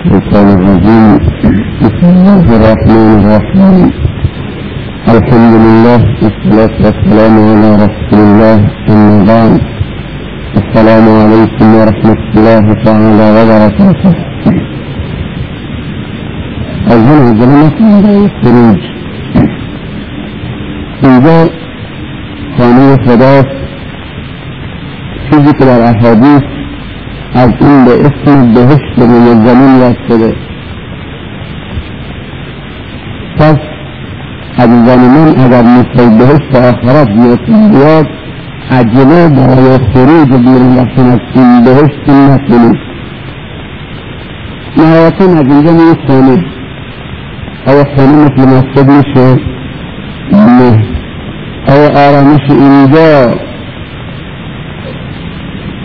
الشيطان الرجيم. بسم الله الرحمن الرحيم. الحمد لله والصلاة والسلام على رسول الله أما بعد. السلام عليكم ورحمة الله تعالى وبركاته. از هنا عجلنا خروج اینجا خانه خداست چیزی که در احادیث از این به اسم بهشت روی زمین یاد شده پس عزیزان من اگر مثل بهشت آخرت بیاد عجله برای خروج بیرون رفتن از این بهشت نکنید نهایتا از اینجا میره خانه آیا خانه مثل مسجد میشه؟ نه. آیا آرامش اینجا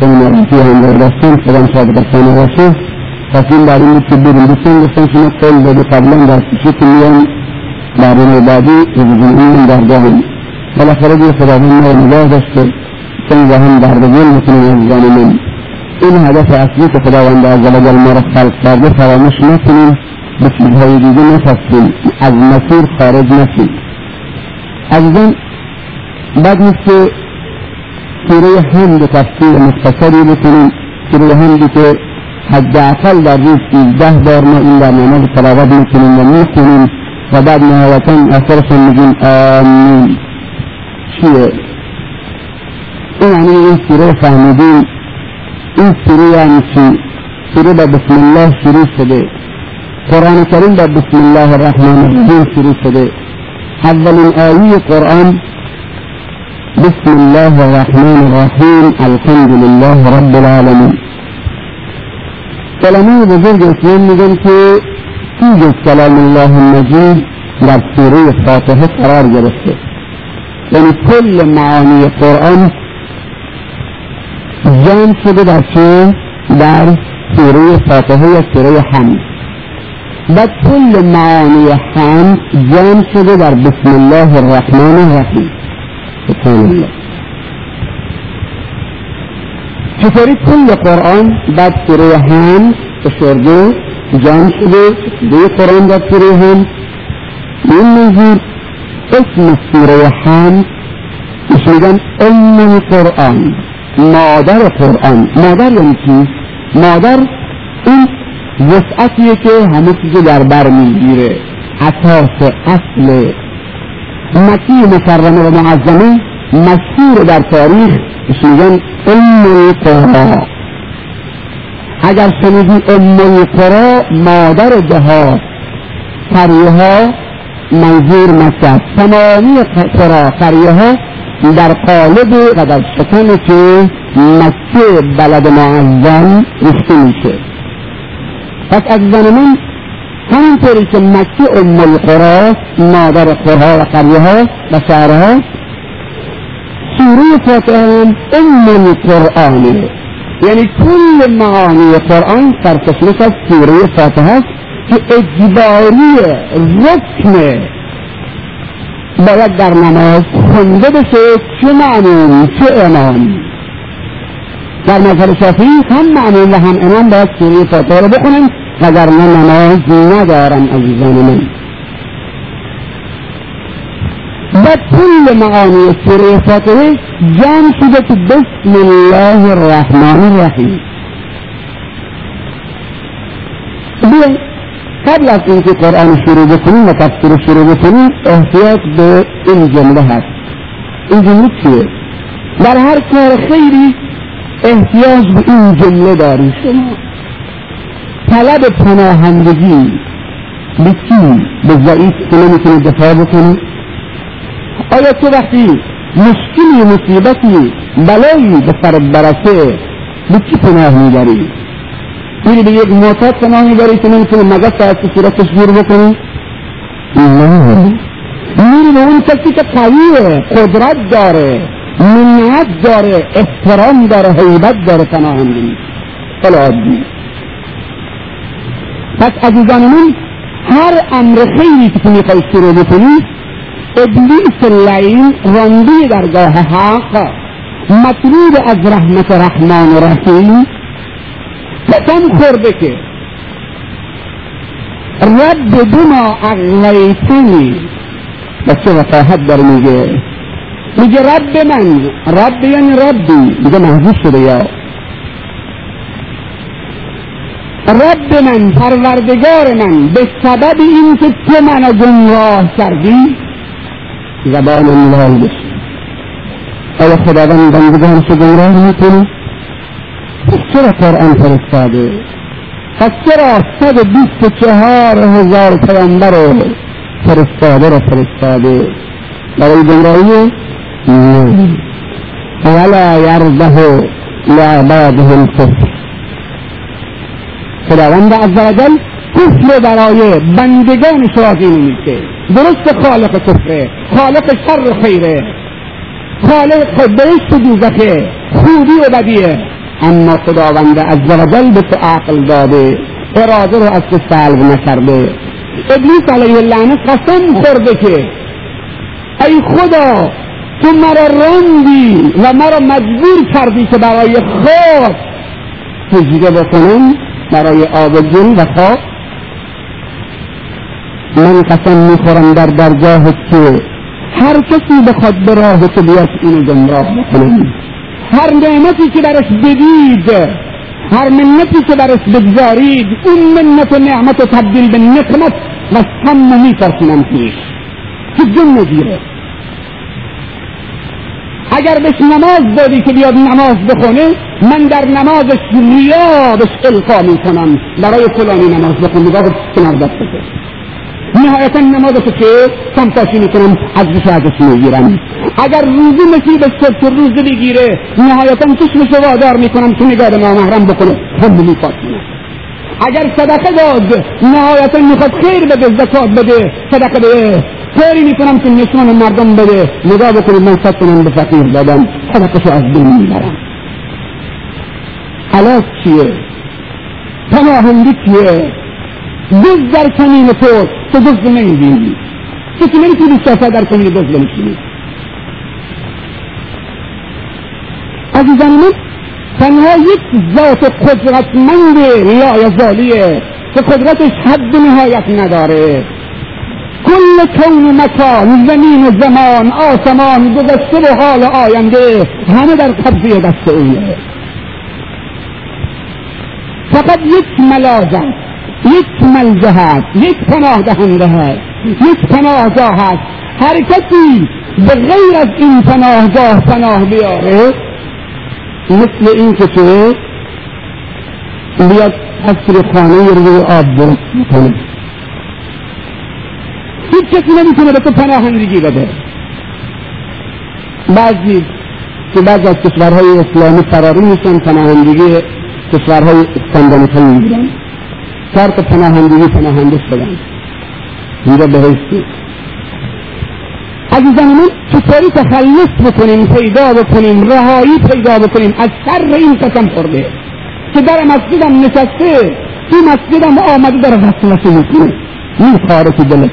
ثم فيهم الرسول فلم صادق الثاني الرسول فكين بعد ما تبدو بالبسين لسان في نقطة الذي قبلهم بعد ست مليون بعد العبادي يجزئون دردهم بلا فرد يفرغون المجاز تنزهم دردهم مثل يجزانهم إن هدف أثبت خداوند عز وجل مرة خلق کرده فراموش نکنیم به چیزهای دیگه نخواستیم از مسیر خارج نشیم عزیزان بعد نیست که سوره حمد تفسیر مختصری بکنیم حمدی که حداقل در روز ده بار ما این نماز تلاوت میکنیم و میخونیم و بعد نهایتا هم میگیم آمین. چیه؟ این یعنی این سوره فهمیدیم. این سوره یعنی چی؟ سوره با بسم الله شروع شده. قرآن کریم با بسم الله الرحمن الرحیم شروع شده. اولین آیه قرآن بسم الله الرحمن الرحیم الحمد لله رب العالمین علماء بزرگ اسلام میگن که توی کلام الله المجید در سوره فاتحه قرار گرفته. یعنی کل معانی قرآن جمع شده در چه؟ در سوره فاتحه یا سوره حمد بعد کل معانی حمد جمع شده در بسم الله الرحمن الرحیم. سبحان الله. چطوری کل قرآن بعد سوره حمد فشرده جمع شده سوره قرآن در سوره حمد این موضوع اسم سوره مش میگن ام القرآن مادر قرآن. مادر یعنی چی؟ مادر این وسعتیه که همه چیز در بر می‌گیره. اساس اصل مکی مکرمه و معظمه مشهور در تاریخ میگن ام القرا اگر شنیدی ام القرا مادر جهات قریه ها منظور مکه تمامی قرا قریه ها در قالب و در شکن که مکه بلد معظم ریخته میشه. پس از زن من همینطوری که مکه أم القرا مادر قرها و قریه و شهرها سوره فاتحه هم أم القرآنه یعنی کل معانی قرآن سرچشمش از سوره فاتحه است که اجباری رکن باید در نماز خونده بشه چه معمول چه امام؟ در مذهب شافعی هم معمول و هم امام باید سوره فاتحه رو بخونن. وگرنه نماز ندارن عزیزان من بعد کل معانی سوره فاتحه جمع شده که بسم الله الرحمن الرحیم بیا قبل از اینکه قرآن شروع بکنیم و تفسیر شروع بکنیم احتیاط به این جمله هست این جمله چیه در هر کار خیری احتیاج به این جمله داری شما طلب پناهندگی به کی به ضعیف که نمی‌تونه دفاع بکنی؟ آیا تو وقتی مشکلی مصیبتی بلایی به سرت برسه به کی پناه می‌بری؟ میری به یک معتاد پناه می‌بری که نمی‌تونه مگس از تو صورتش گیر بکنی؟ نه. میری به اون کسی که قویه قدرت داره منیت داره احترام داره حیبت داره پناه هم خیلی عادی پس عزیزان من هر امر خیلی که تو می‌خوای شروع بکنی ابلیس لعین رانده درگاه حق. مطلوب از رحمت رحمان و رحیم. قسم خورده که رب بما اغلیتنی بچه وقاحت در میگه؟ میگه رب من. رب یعنی ربی. میگه محضوب شده یا؟ رب من پروردگار من به سبب اینکه تو منو گمراه کردی زبان الله بشه. آیا خداوند بندگانش گمراه می‌کنه پس چرا قرآن فرستاده؟ پس چرا صد بیست چهار هزار پیامبر فرستاده رو فرستاده؟ برای گمراهی؟ ولا یرده لعباده الکفر خداوند عزوجل کفر برای بندگانش راضی نمیشه درست خالق کفره خالق شر خیره. خالق بهشت و دوزخه خوبی و بدیه. اما خداوند عزوجل به تو عقل داده اراده رو از تو سلب نکرده. ابلیس علیه اللعنه قسم خورده که ای خدا تو مرا راندی و مرا مجبور کردی که برای خود سجده بکنم برای آب گل و خواب. من قسم می‌خورم در درگاه که هر کسی بخواد به راه تو بیاد اینو گمراه بکنم هر نعمتی که برش بدید هر منتی که برش بگذارید اون منت و نعمت و تبدیل به نقمت و سم میترسونم پیش که جن اگر بهش نماز دادی که بیاد نماز بخونه من در نمازش ریا بهش القا می‌کنم. برای فلانی نماز بخون نگاه کنار دست نهایتا نمازش که کمتاشی می‌کنم از بشه ازش می‌گیرم. اگر روزی نصیبش شد که روزی بگیره نهایتا چشمش وادار می‌کنم تو نگاه نامحرم بکنه خب میفات کنه اگر صدقه داد نهایتا می‌خواد خیر بده زکات بده صدقه بده. کاری می‌کنم که نشان مردم بده. نگاه بکنید من صد کنم به فقیر دادم. صدقشو از دل می‌برم. علاج چیه؟ پناهندی چیه؟ جز در کمین تو تو جز نمی‌بینی تو که نمی‌تونی شفا در کمین جز بنشینی عزیزان من تنها یک ذات قدرتمند لایزالیه که قدرتش حد نهایت نداره. کل کون مکان زمین و زمان آسمان گذشته و حال آینده همه در قبضه دست اویه فقط یک ملاجت یک ملجه هست یک پناه دهنده هست یک پناهگاه هست هر کسی به غیر از این پناهگاه پناه بیاره. مثل این که تو بیاد قصر خانه روی آب درست می‌کنه هیچ کسی نمی‌تونه به تو پناهندگی بده. بعضی که بعض از کشورهای اسلامی فراری میشن پناهندگی کشورهای اسکاندیناوی می‌گیرن. کارت پناهندگی پناهنده شدن اینجا بهشتی. عزیزان من چطوری تخلص بکنیم پیدا بکنیم رهایی پیدا بکنیم از شر این قسم خورده. که در مسجدم نشسته تو مسجدم آمده در وسوسه می‌کنه این کار تو دلت.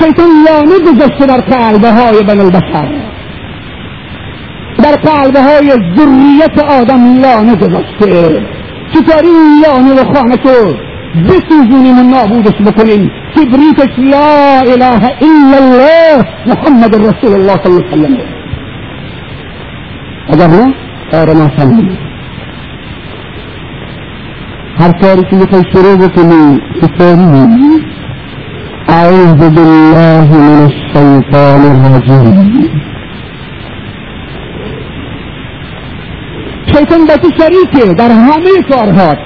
شیطان لانه گذاشته در قلبه های بن البشر. در قلبه های ذریت آدم لانه گذاشته. چطوری این لانه و خانه تو بسجن المعبود اسمه كلين تبريكك لا إله إلا الله محمد رسول الله صلى الله عليه وسلم. أجرنا ما سلم. هر کاری که میخوای شروع بکنی بکنی اعوذ بالله من الشیطان الرجیم. شیطان با تو شریکه در همه کارهات.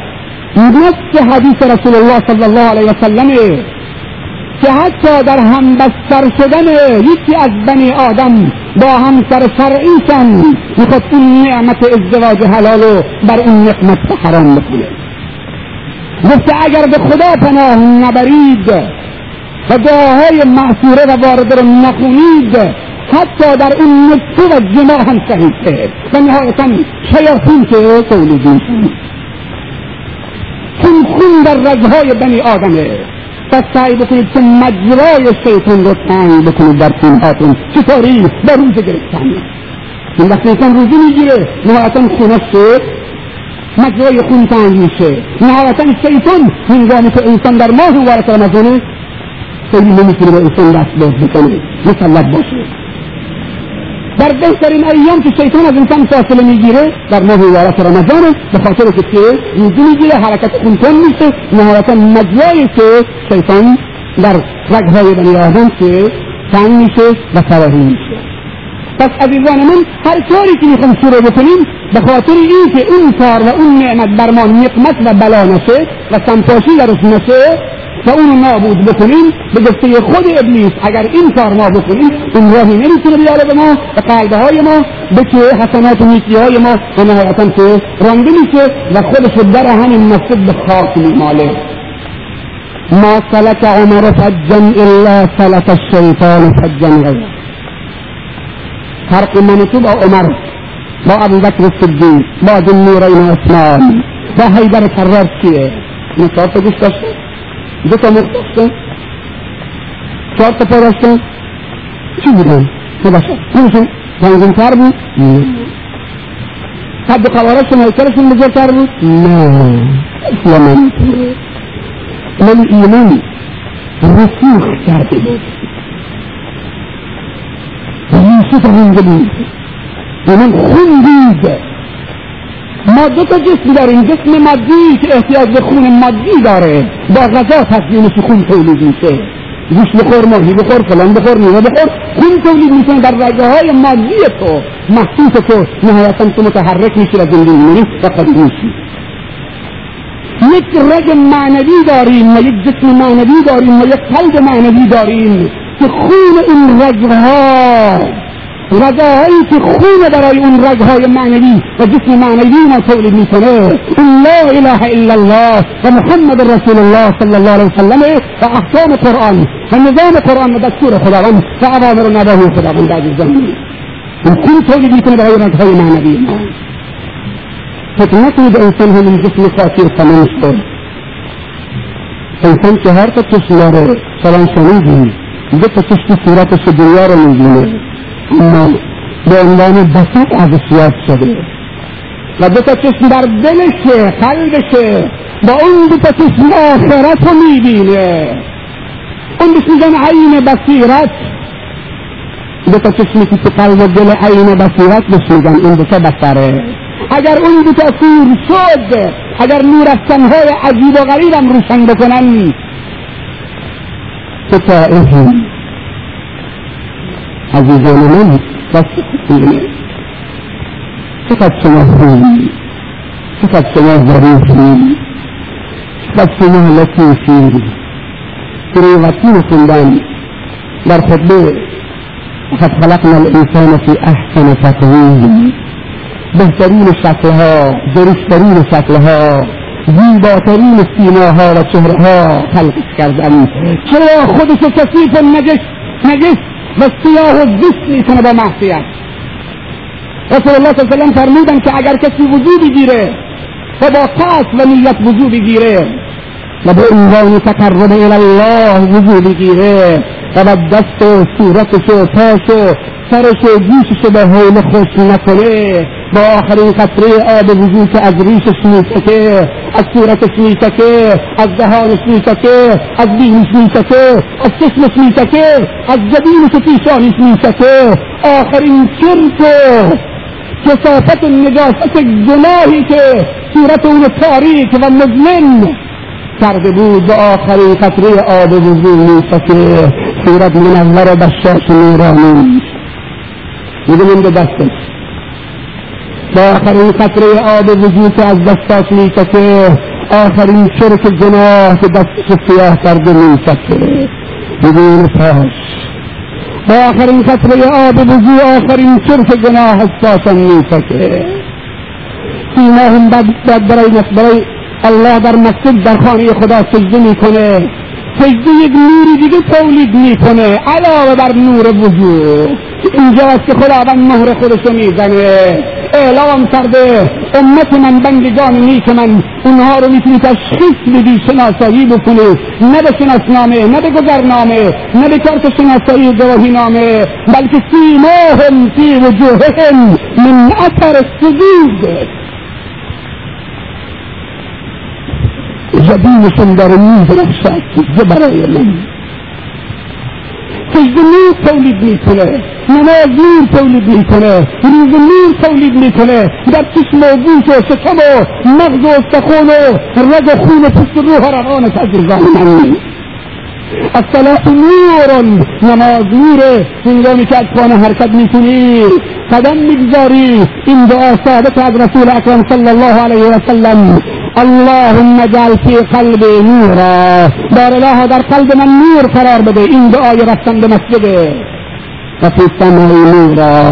نص حدیث رسول الله صلی الله علیه وسلم که حتی در همبستر شدن یکی از بنی آدم با همسر شرعیشان می‌خواد اون نعمت ازدواج حلال رو بر اون نعمت حرام بکنه گفته اگر به خدا پناه نبرید و دعاهای معصوره و وارده رو نخونید حتی در اون نطفه و جماع هم صحیحه و نهایتا شیاطین که تولیدی چون خون در رگهای بنی آدمه. پس سعی بکنید که مجرای شیطان رو تنگ بکنید در خونهاتون. چطوری؟ به روزه گرفتن. این وقتی انسان روزی می‌گیره نهایتا خونه شد. مجرای خون تنگ میشه. نهایتا شیطان هنگامی که انسان در ماه مبارک رمضانه خیلی نمی‌تونه به انسان دست باز بکنه. مسلط باشه. در بهترین ایام که شیطان از انسان فاصله می‌گیره در ماه مبارک رمضانه به خاطر که روزی می‌گیره حرکت خونتون میشه نهایتا مجرای که شیطان در رگهای بنی آدم که تنگ میشه و فراهی میشه. پس عزیزان من هر کاری که می‌خوام شروع بکنیم به خاطر این که اون کار و اون نعمت بر ما نقمت و بلا نشه و سمپاشی درش نشه و اون نابود بکنیم به گفته خود ابلیس. اگر این کار ما بکنیم این راهی نمی‌تونه بیاره به ما به قلبه های ما به که حسنات و نیکی های ما و نهایتا که رانده میشه و خودش در همین مسجد به خاک میماله. ما سلك عمر فجا الا سلك الشیطان فجا غیره فرق من تو با عمر با ابو بکر صدیق با ذنورین عثمان با حیدر کرار چیه تا گوش داشته؟ دو تا مخ داشته چهار تا پا داشته چی بودن نباشه نمیشون تنظیمتر بود قد قوارشون هیکلشون بزرگتر بود نه اصلا نمی‌تونه من ما دو تا جسم داریم. جسم مادی که احتیاج به خون مادی داره. با غذا تزیینش خون تولید میشه. گوش بخور مرغی بخور فلان بخور میوه بخور. خون تولید میشه در رگه های مادی تو. محسوس تو. نهایتا تو متحرک میشی و زندگی میری و قدیم میشی. یک رگ معنوی داریم و یک جسم معنوی داریم و یک قلب معنوی داریم که خون این رگها رگاهایی که خون برای اون رگهای معنوی و جسم معنوی ما تولید میکنه این لا إله إلا الله و محمد رسول الله صلی الله علیه وسلم. و احکام قرآن و نظام قرآن و دستور خداوند و اوامر و خداوند عزیزان این خون تولید میکنه برای رگهای معنوی ما فکر نکنید إنسان همین جسم خاکی و تمام شد إنسان که هر تا چشم داره سلام شنیدیم دو تا چشم صورتش دنیا رو میبینه اما به عنوان بسط عذشیت شده. و دو تا چشم در دلشه قلبشه. با اون دو تا چشم آخرت رو می‌بینه. اون بهش میگن عین بصیرت. دو تا چشمی که تو قلب و دل عین بصیرت بهش میگن این دو تا بصره. اگر اون دو تا سور شد اگر نور افکنهای عجیب و غریبم روشن بکنن تو تائهی عزيزون منه بس فقد سمهني فقد سمه ظريفي فقد سمه لطيفي طريقتي وخندان در خطبه وقد خلقنا الإنسان في أحسن تقويم بهترين شكلها درسترين شكلها زیباترین سینه ها و چهره خلق خلقش کردم چرا خودش کثیف نجس نجس؟ و سیاه و زشت می‌کنه با معصیت. رسول الله صلی الله علیه و فرمودن که اگر کسی وضو بگیره و با قصد و نیت وضو بگیره و به عنوان تقرب الله وضو بگیره با دست و صورتش و پاش و سرش و گوشش به حول خوش نکنه. با آخرین قطره آب وضو که از ریشش میتکه از صورتش میتکه از دهانش میتکه از بینش میتکه از چشمش میتکه از جبینش و پیشانش میتکه آخرین شرک و کسافت و نجاست گناهی که صورت اون تاریک و مظلم کرده بود به آخرین قطره آب وضو میتکه صورت منور و بشاش نورانی من به دستش با آخرین قطره آب وجود که از دستاش میتکه آخرین شرک گناه که دستش سیاه کرده میتکه بدون پاش؟ با آخرین قطره آب وضوع آخرین چرک گناه حساسا میفکه سیماهم بعد برای برای الله در مسجد در خانه خدا سجده می‌کنه. سجده یک نوری دیگه تولید می‌کنه. علاوه بر نور وجود. اینجاست که خداوند مهر خودشو می‌زنه. اعلام کرده امت من بندگان نیک من اونها رو می‌تونی تشخیص بدی شناسایی بکنی. نه به شناسنامه نه به گذرنامه نه به کارت شناسایی گواهی نامه بلکه سیماهم فی وجوههم من اثر السجود. zabine sam da izrasa zaboravljeni. تجدمين تولد نيكولا منازين تولد نيكولا ريزمين تولد نيكولا ده بتسمو بوسو ستمو مغزو استخونو الرجو خونه تسروها رغانا تأجر ظالم عني الصلاة نور وناظوره هنگامی که از خانه حرکت میکنی قدم میگذاری این دعا ثابت از رسول اکرم صلی الله علیه وسلم. اللهم اجعل في قلبي نورا. دار الله در قلب من نور قرار بده. این دعای رفتن به مسجده و فی سمعی نورا.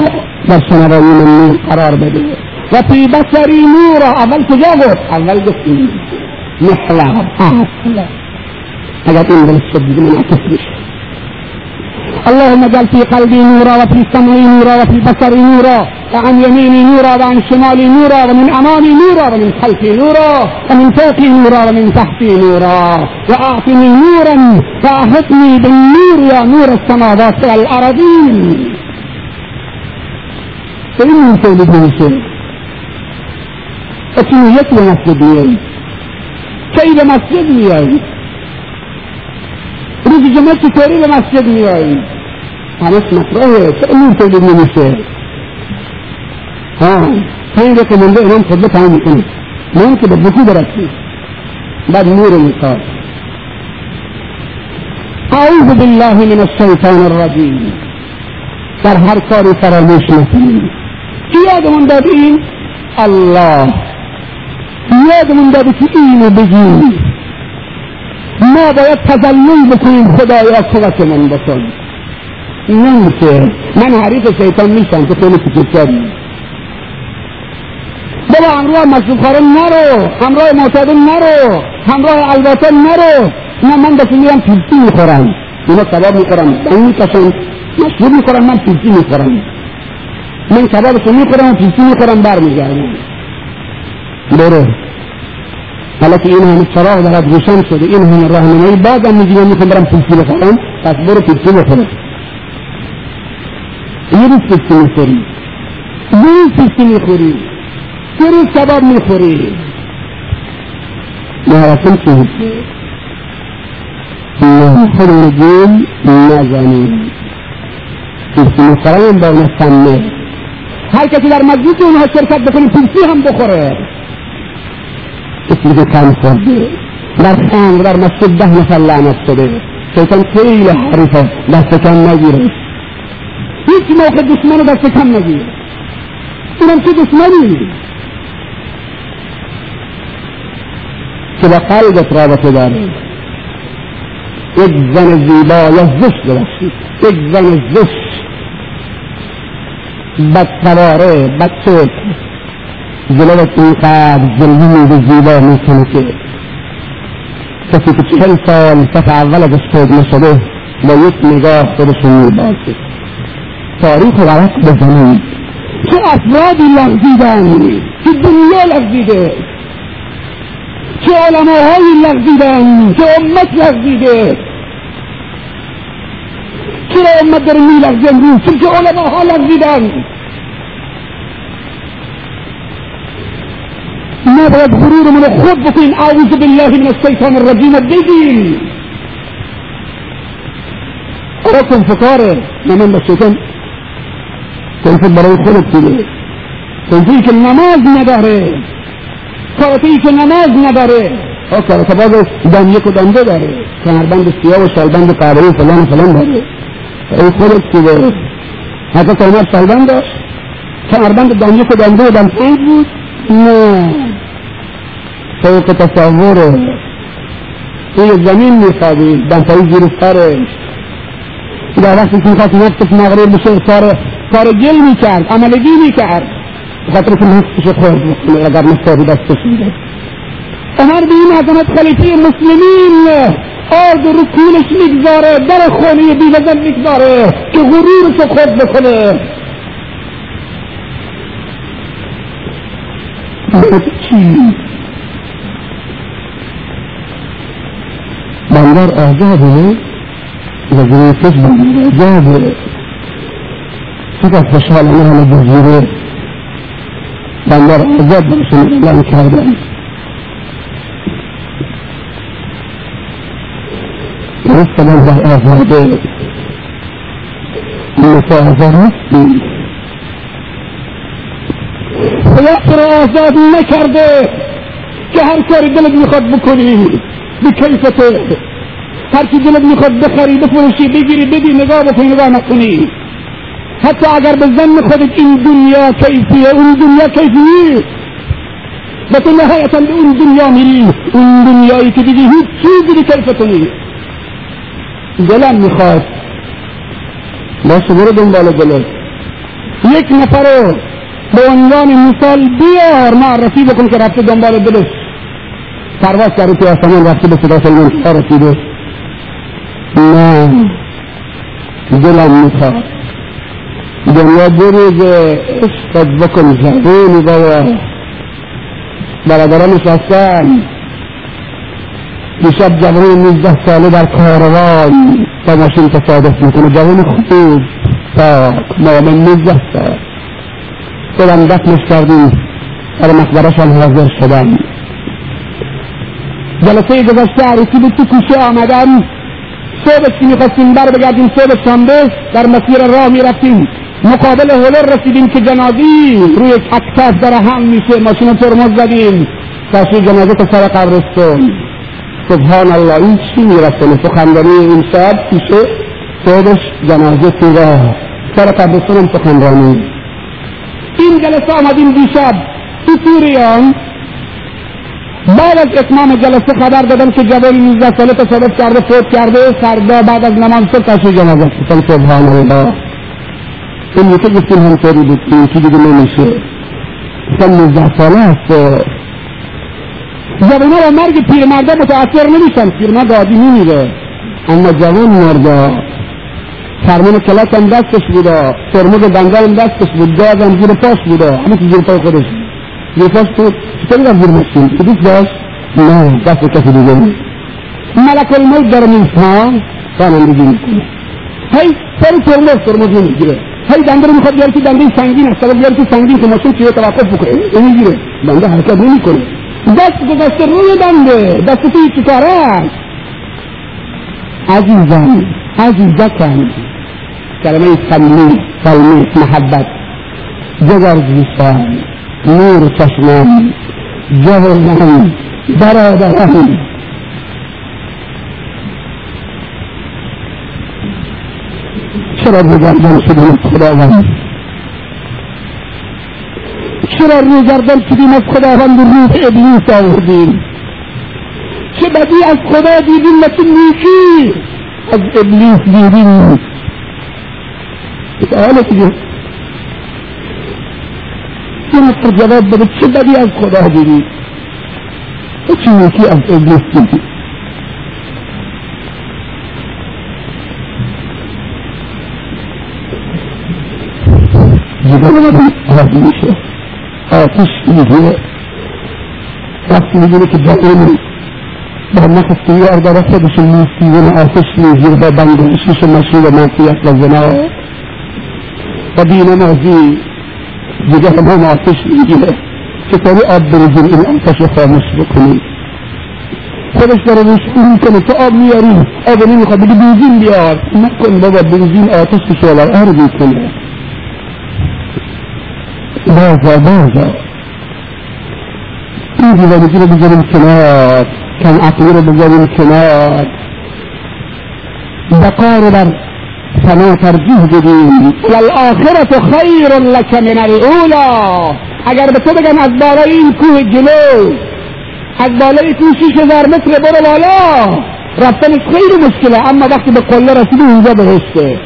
در شنوایی من نور قرار بده. و فی بصری نورا. اول کجا بود؟ اول گفتیم. محراب اصلا اگر این دل شدید منعکس اللهم اجعل في قلبي نورا وفي سمعي نورا وفي بصري نورا وعن يميني نورا وعن شمالي نورا ومن أمامي نورا ومن خلفي نورا ومن فوقي نورا ومن تحتي نورا وأعطني نورا واحطني بالنور يا نور السماوات والأرضين. فإن من شيء فكنو يتلو مسجد كيف مسجد مياي خروج الجماعة التكفيرية مع السجن يعني خلاص مكروه تأمين تجد من السجن ها فين لك من بئر انت عن الأمر ما انت بدك درك بعد نور النقاب أعوذ بالله من الشيطان الرجيم در هر کاری فراموش نکنیم. یادمون داد این؟ الله. یادمون داد که اینو بگیم. ما باید تذلل بکنیم خدایا کمک من بکن نمیشه. من حریف شیطان میشم که خیلی کوچکتری بابا همراه خارن نرو. همراه معتادن نرو. همراه الباطن نرو. نه من بس میرم پیلسی می‌خورم. اینا کباب می‌خورم این می‌کشن مشروب می‌خورم من پیلسی می‌خورم. من کبابشو می‌خورم و پیلسی می‌خورم برمیگردم. برو. حالا که این همه چراغ دارد روشن شده. این همه راهنمایی بازم میگی من می‌خوام برم پیلسی بخورم پس برو پیلسی بخورم یه روز پیلسی می‌خوری. یه روز پیلسی می‌خوری. سه روز کباب می‌خوری. چی هستی خود رجول نزنی پیلسی می‌خورم با اون سمه هر کسی در مجلس اونها شرکت پیلسی هم بخوره. مثل كان صد مرحان غير مسجد ده مثلا مسجد سيكون كيل حريفة لا سيكون نجير هيك موقع جسمان ده سيكون نجير سيكون كي جسماني سبا قلق اترابة داري اجزن الزيبا يزش درس اجزن الزش بد تواره بد سوكه جلوت اینقدر جلوی میده زیبا می‌کنه که کسی که چهل سال صف اول ازش پیدا نشده با یک نگاه خودشون میبازه تاریخ ورق بزنید چه افرادی لغزیدن که دنیا لغزیده چه علماهایی لغزیدن که امت لغزیده چرا امت داره میلغزه امروز چون که لغزیدن ماذا يظهرون من أخوتهم أعوذ بالله من الشيطان الرجيم. الدين. أردت انفطاره نعمل الشيطان؟ تنفل بلو خلق تليه تنفيك النماز نداره کارتیک نماز نداره أو کارتباز دنیا کو دنده داره کمربند سیاه و شلبند قابلی فلان فلان داره أو خودت که داره حضرت عمر شلبند داشت کمربند دنیا کو دنده و دمسید بود. فوق تصوره توی زمین میخوابید دمپایی زیر سرش در وقتی که می‌خواست نفسش مغرور بشه کار کار گل می‌کرد عملگی می‌کرد. بخاطر که نفسش خورد. اگر نفسه دستش میده عمر به این عظمت خلیفه مسلمین. آرد رو کولش می‌گذاره در خانه بیوزن می‌گذاره که غرورش خود بکنه. فقط بندر أعجابه لجنة تجمع أعجابه فقط بشغل أنها لجزيرة بندر أعجاب بسم الله كهذا لسه بندر أعجابه لسه أعجابه نیستی خدا را آزاد نکرده که هر کاری دلت می‌خواد بکنی به کیفته هر چی دلت می‌خواد بخری بفروشی بگیری بدی نگاه بکنی نگاه نکنی. حتی اگر به زن خودت این دنیا کیفیه اون دنیا کیفی نیست. و تو نهایتا به اون دنیا میری. اون دنیایی که دیدی هیچ چیزی کیفت نیست. دلم می‌خواد. باشه برو دنبال دلت. یک نفر به عنوان مثال بیار معرفی بکن که رفته دنبال دلش. پرواز کرده توی آسمان رفته به صدا سلمان رسیده. نه. دلم میخواد. دنیا بریزه عشقت بکن زبونی بابا. برادران نشستن دیشب جوان نوزده ساله در کاروان. با ماشین تصادف میکنه. جوان خوب. پاک مؤمن نوزده سال. خودم دفنش کردیم. در مقبرش هم حاضر شدم. جلسه گذشته عروسی به تو کوچه آمدن. صبح که می‌خواستیم؟ بر بگردیم صبح شنبه در مسیر راه می‌رفتیم. مقابل هلر رسیدیم که جنازی روی ککتاف در هم میشه. ماشین ترمز زدیم. تاشی جنازه تا سر قبرستون سبحان الله این چی میرسونه سخنرانی این شب پیشه صبحش جنازه تو راه سر قبرستون هم سخنرانی. این جلسه آمدیم دیشب. تو توریان بعد از اتمام جلسه خبر دادم که جوانی 19 ساله تصادف کرده فوت کرده. فردا بعد از نماز صبح تشریح جنازه گفتم سبحان الله این یکی گفتیم همطوری بود این یکی دیگه نمیشه. گفتم 19 ساله هست جوانا با مرگ پیرمرده متاثر نمیشن. پیرمرد عادی میمیره اما جوان مرده فرمان کلاس هم دستش بودا. ترمز دنده هم دستش بود. گاز هم زیر پاش بودا. همه که زیر پای خودش. زیر پاش بود چطوری رفت زیر ماشین که دوست داشت؟ نه دست کسی دیگه ملک الموت در انسان رانندگی می‌کنه. هی سر ترمز ترمز نمی‌گیره. هی دنده رو می‌خواد بیاره که دنده سنگین است. اگر بیاره که سنگین که ماشین توی توقف بکنه. نمی‌گیره دنده حرکت نمی‌کنه. دست گذاشته روی دنده. دست توی چی کاره است. عزیزم. هذه زكاة كلمة تنمية تنمية محبة. جزر جسام نور چشمان جبر لهم برادران چرا بگردن شدیم خداوند چرا رو گردن شدیم از خداوند روح ابلیس آوردیم چه بدی از خدا دیدیم مثل نیکی حق إبليس جيبيني اتقالت جه يوم الترجمات بتشبه دي أذكر أهدي وتشوفي أنت إبليس جيبي جبالنا هذه الشيء آتش نجوة رفت نجوة الدائرة آتش میگیره وقتی میگیره که جهنم با نفس یار در خودش میستیزن آتش میگیره با بندشش مشهور منفیت و زنا و بینمازی جگر هم آتش میگیره چطوری آب بریزیم این آتش رو خاموش بکنیم خودش داره روش میکنه تو آب میاری آب نمیخواد بگه بنزین بیار نکن بابا بنزین آتش که شعلر آر میکنه بازا بازا این دیوانگی رو بذاریم کنار عقلی رو بذاریم کنار بقا رو در سنا ترجیح بدیم. والآخرت خیر لک من الاولا اگر به تو بگم از بالای این کوه جلو از بالای کوه شیش هزار متر برو بالا رفتنش خیلی مشکله. اما وقتی به قله رسیدی اونجا بهشته.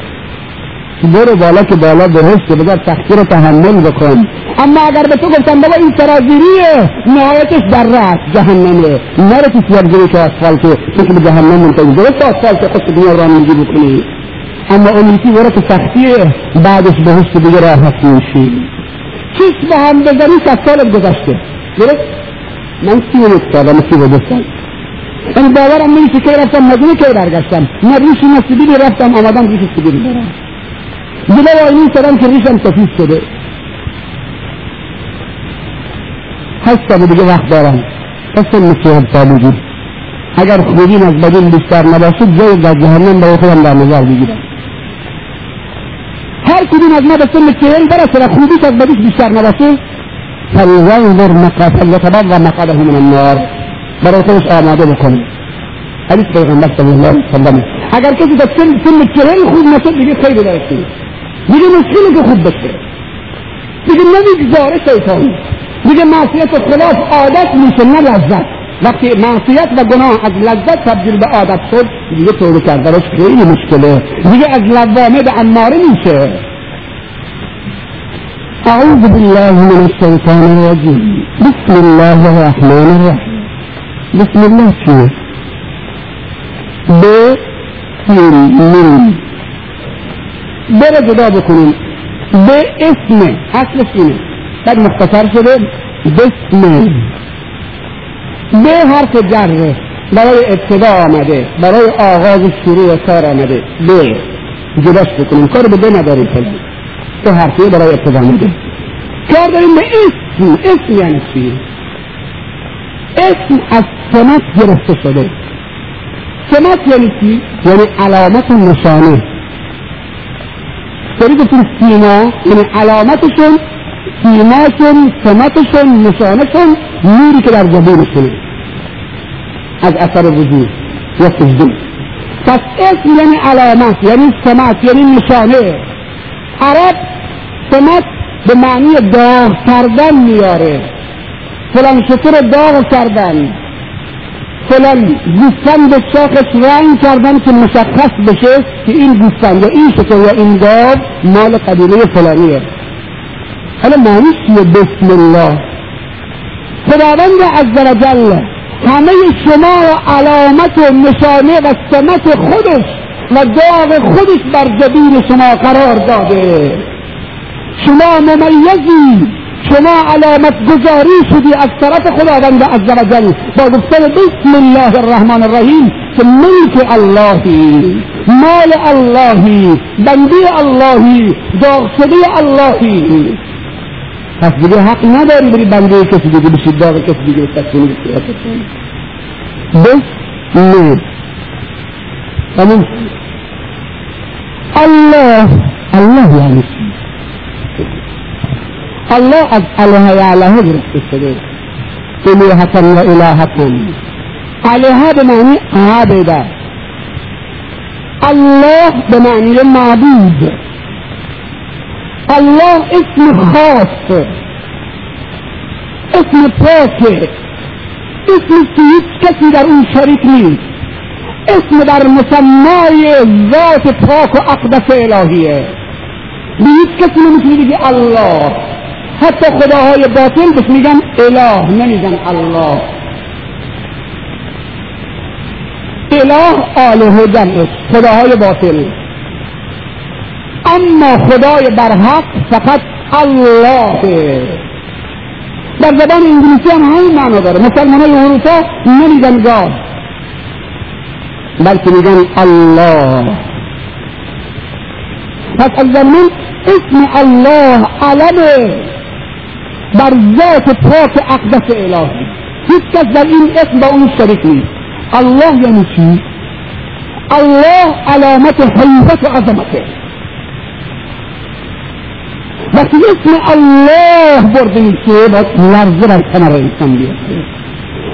برو بالا که بالا بهشته بذار سختی رو تحمل بکن. اما اگر به تو گفتم بابا این سرازیریه نهایتش در رأس جهنمه. نره تو سرازیری که آسفالته تو به جهنم منتظر. درست آسفالت خود دنیا را میگی بکنی اما اون یکی برو که سختیه بعدش بهشت دیگه راحت میشی. چیز به هم بزنی؟ که سالت گذشته. درست؟ من سی و یک سالم و دو باورم نمیشه که رفتم مدینه که برگشتم. نه ریش نصیبی رفتم آمدم ریش سیبیری. برم جلو آینی سرم که ریشم سفید شده. سال دیگه وقت دارم. پس سن چهل سالگی اگر خوبین از بدین بیشتر نباشد جای در جهنم برای خودم در نظر بگیرم. هر کدوم از ما به سن چهل برسه و خوبیش از بدیش بیشتر نباشه فلینظر مقاتل یتبوا مقعده من النار برای خودش آماده بکنه حدیث پیغمبر صلی الله علیه وسلم اگر کسی تا سن سن چهل خوب نشد دیگه خیلی درسته دیگه مشکلی که خوب بشه دیگه نمیگذاره شیطان. دیگه معصیت و خلاف عادت میشه نه لذت. وقتی معصیت و گناه از لذت تبدیل به عادت شد دیگه توبه کردنش خیلی مشکله. دیگه از لوامه به اماره میشه. أعوذ بالله من الشيطان الرجيم بسم الله الرحمن الرحيم بسم الله چیه؟ ب سین میم بره جدا بکنیم. به اسم اصل سینه بعد مختصر شده بسم. به حرف جره برای ابتدا آمده برای آغاز شروع کار آمده. به. جداش بکنیم. کار به به نداریم فلان که حرفی برای ابتدا آمده کار داریم به اسم. اسم یعنی چی؟ اسم از سمت گرفته شده. سمت یعنی چی؟ یعنی علامت نشانه. داری گفتیم سیما یعنی علامتشون سیماشون سمتشون نشانشون نوری که در زبونشونه از اثر وجود یا سجده. پس اسم یعنی علامت یعنی سمت یعنی نشانه. عرب سمت به معنی داغ کردن میاره. فلان شطور داغ کردن. فلان گوسفند شاخش رنگ کردن که مشخص بشه که این گوسفند یا این شطور یا این گاو مال قبیله فلانیه. حالا معنیش چیه بسم الله؟ خداوند عز وجل همه شما را علامت و نشانه و سمت خودش و داغ خودش بر جبین شما قرار داده. شما ممیزی شما علامت گذاری شدی از طرف خداوند عز وجل با گفتن بسم الله الرحمن الرحیم که ملک اللهی مال اللهی بندی اللهی داغ شده اللهی. پس دیگه حق نداری بری بنده کسی دیگه بشی داغ کسی دیگه بسم الله. الله یعنی الله از اله یعله گرفته شده الهتا و الهتا اله به معنی عابدة. الله به معنی معبود. الله اسم خاص. اسم پاکه اسم که هیچ کسی در اون شریک نیست اسم در مسمای ذات پاک و اقدس الهیه. به هیچ کسی نمیتونی بگی الله. حتی خداهای باطل بهش میگن اله نمیگن الله. اله آله جمعش خداهای باطل اما خدای برحق فقط الله. در زبان انگلیسی هم همین معنا داره. مسلمان های اروپا نمیگن گاد بلکه میگن الله. پس از زمین اسم الله علمه. بر ذات پاک اقدس الهی. هیچ کس در این اسم با اون شریک نیست. الله یعنی چی؟ الله علامت حیبت و عظمته. وقتی اسم الله برده میشه باید لرزه بر کمر انسان بیفته.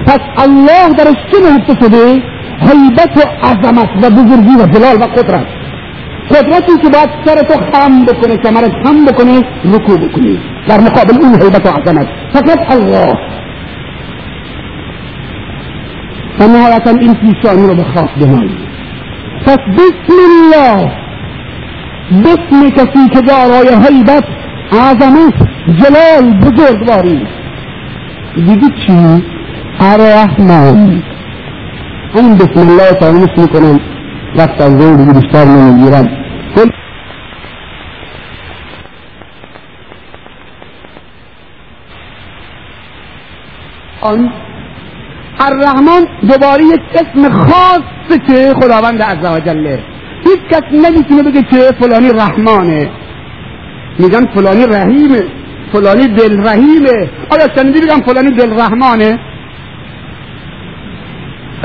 پس الله درش چه نهفته شده؟ حیبت و عظمت و بزرگی و جلال و قدرت. قدرته تبقى تشترطه حرام بكوني كمرض حرام بكوني ركوع بكوني در مقابل اون هيبته وعظمته فقط الله. فنهاية انت شأن بخاف بمالي فبسم الله. باسمك في تجارة يا هيبت عظمت جلال بزرگواری. دیگه چی؟ الرحمن این بسم الله تعالی میکنم. ذهن دیگه بیشتر نمی‌گیرم آن الرحمن دوباره یک اسم خاص که خداوند عزوجله هیچ کس نمی‌تونه بگه که فلانی رحمانه. میگن فلانی رحیمه. فلانی دل رحیمه آیا شنیدی بگم فلانی دل رحمانه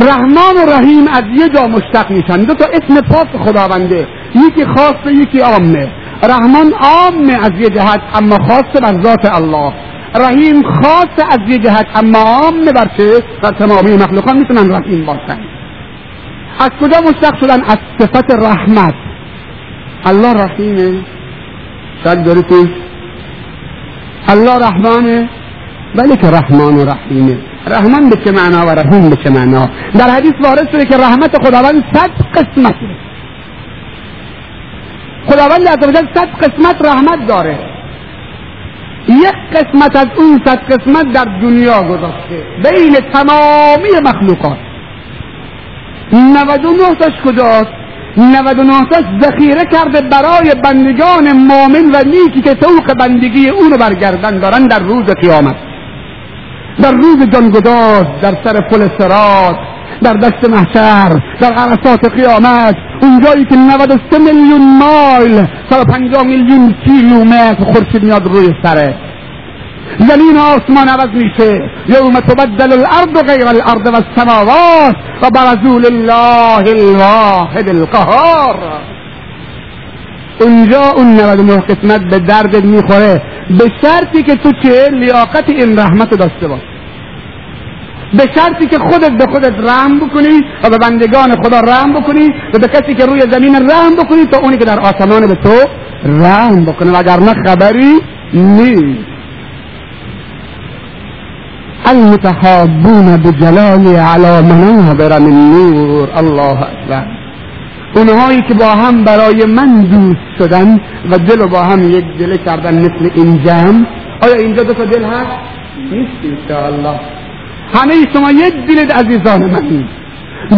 رحمان و رحیم از یه جا مشتق میشن. دو تا اسم پاس خداونده. یکی خاصه یکی عامه. رحمان عامه از یه جهت اما خاصه بر ذات الله. رحیم خاص از یه جهت اما عامه بر چه؟ بر تمامی مخلوقان می‌تونن رحیم باشن. از کجا مشتق شدن؟ از صفت رحمت. الله رحیمه. شک داری توش الله رحمانه. ولی که رحمان و رحیمه. رحمان به چه معنا و رحیم به چه معنا؟ در حدیث وارد شده که رحمت خداوند صد قسمته خداوند عزوجل صد قسمت رحمت داره. یک قسمت از اون صد قسمت در دنیا گذاشته. بین تمامی مخلوقات. 99 تاش کجاست؟ 99 تاش ذخیره کرده برای بندگان مؤمن و نیکی که سوق بندگی اونو برگردن دارن در روز قیامت. در روز جانگداز در سر پل سرات در دشت محشر در عرصات قیامت اونجایی که 93 میلیون مایل 150 میلیون کیلومتر خورشید میاد روی سره. زمین آسمان عوض میشه. یوم تبدل الارض غیر الارض و السماوات و برزول الله الواحد القهار. اونجا اون 99 قسمت به دردت می‌خوره. به شرطی که تو چه لیاقت این رحمت داشته باش. به شرطی که خودت به خودت رحم بکنی و به بندگان خدا رحم بکنی و به کسی که روی زمین رحم بکنی تا اونی که در آسمان به تو رحم بکنه. وگرنه خبری نیست. المتحابون بجلالی علی منابر من نور. الله اکبر. اونهایی که با هم برای من دوست شدن و دل با هم یک دل کردن مثل این جمع آیا اینجا دو تا دل هست؟ نیست انشاءالله. همه شما یک دل عزیزان من.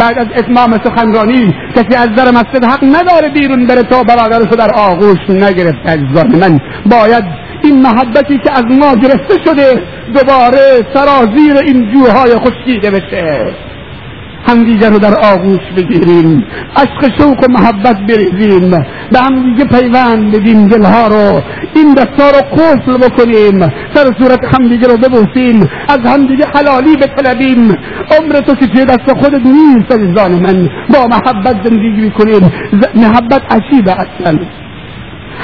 بعد از اتمام سخنرانی کسی از در مسجد حق نداره بیرون بره تا برادرشو در آغوش نگرفت. عزیزان من باید این محبتی که از ما گرفته شده دوباره سرازیر این جوهای خشکیده بشه. همدیگه رو در آغوش بگیریم. عشق شوق و محبت بریزیم. به همدیگه پیوند بدیم دلها رو. این دستا رو قفل بکنیم. سر صورت همدیگه رو ببوسیم. از همدیگه حلالی بطلبیم. عمر تو که توی دست خودت نیست عزیزان من. با محبت زندگی می‌کنیم. محبت عجیبه اصلا.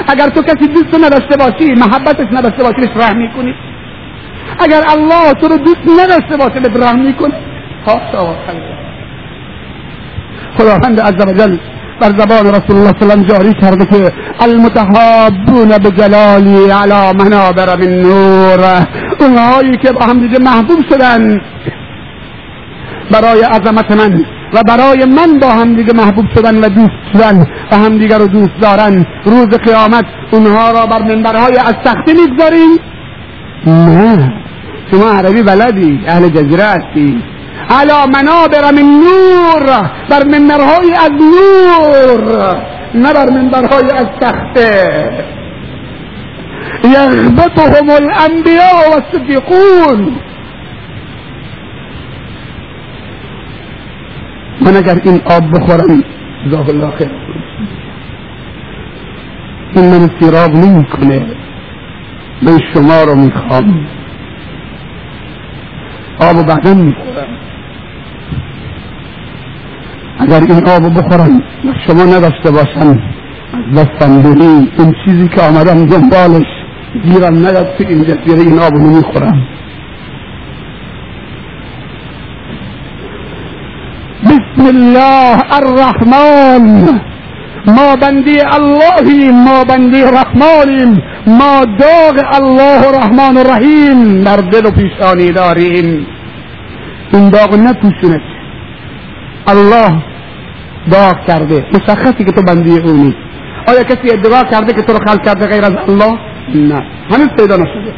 اگر تو کسی دوست نداشته باشی محبتش نداشته باشی بهش رحم می‌کنی. اگر الله تو رو دوست نداشته باشه بهت رحم می‌کنه. و خداوند عز وجل بر زبان رسول الله صلی الله جاری کرده که المتحابون بجلالی علی منابر من نور. اونهایی که با هم دیگه محبوب شدن. برای عظمت من و برای من با هم دیگه محبوب شدن و دوست شدن و هم دیگه رو دوست دارن. روز قیامت اونها را بر منبرهای از تختی می‌گذاریم. نه. شما عربی بلدی. اهل جزیره هستی. علا منابر من نور بر منبرهای از نور نه بر منبرهای از تخته یغبطهم الانبیاء و الصدیقون من اگر این آب بخورم جزاک الله خیر. این من سیراب نمی کنه من شما رو می‌خوام. آب بعدا می‌خورم. اگر این آب بخورم شما نداشته باشن از دستم بری این چیزی که آمدم دنبالش گیرم نیاد تو این جزیره این آب رو می‌خورم. بسم الله الرحمن. ما بندی اللهیم ما بندی رحمانیم. ما داغ الله رحمان و رحیم در دل و پیشانی داریم. این داغ نپوشونه الله دعا کرده. مشخصی که تو بنده او نیست آیا کسی ادعا کرده که تو رو خلق کرده غیر از الله؟ نه. هنوز پیدا نشده.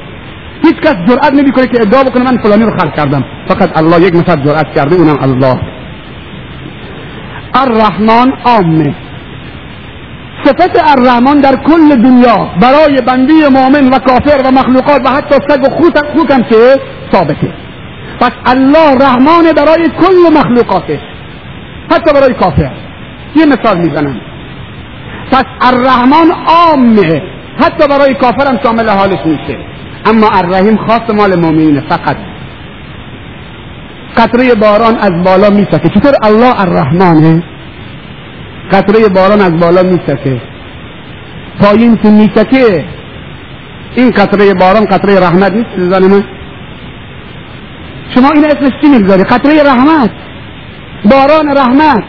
هیچ کس جرأت نمی‌کنه که ادعا بکنه من فلانی رو خلق کردم. فقط الله یک نفر جرأت کرده اونم الله. الرحمن عامه. صفت الرحمن در کل دنیا برای بندی مؤمن و کافر و مخلوقات و حتی سگ و خوک هم چه ثابته. پس الله رحمان برای کل مخلوقاتش حتی برای کافر یه مثال می‌زنم. پس الرحمن عامه حتی برای کافر هم شامل حالش میشه اما الرحیم خاص مال مؤمنین فقط. قطره باران از بالا میسکه چطور الله الرحمنه؟ قطره باران از بالا میسکه پایین که میسکه این قطره باران قطره رحمت نیست زن من. شما این اسمش چی می‌گذاری؟ قطره رحمت. باران رحمت.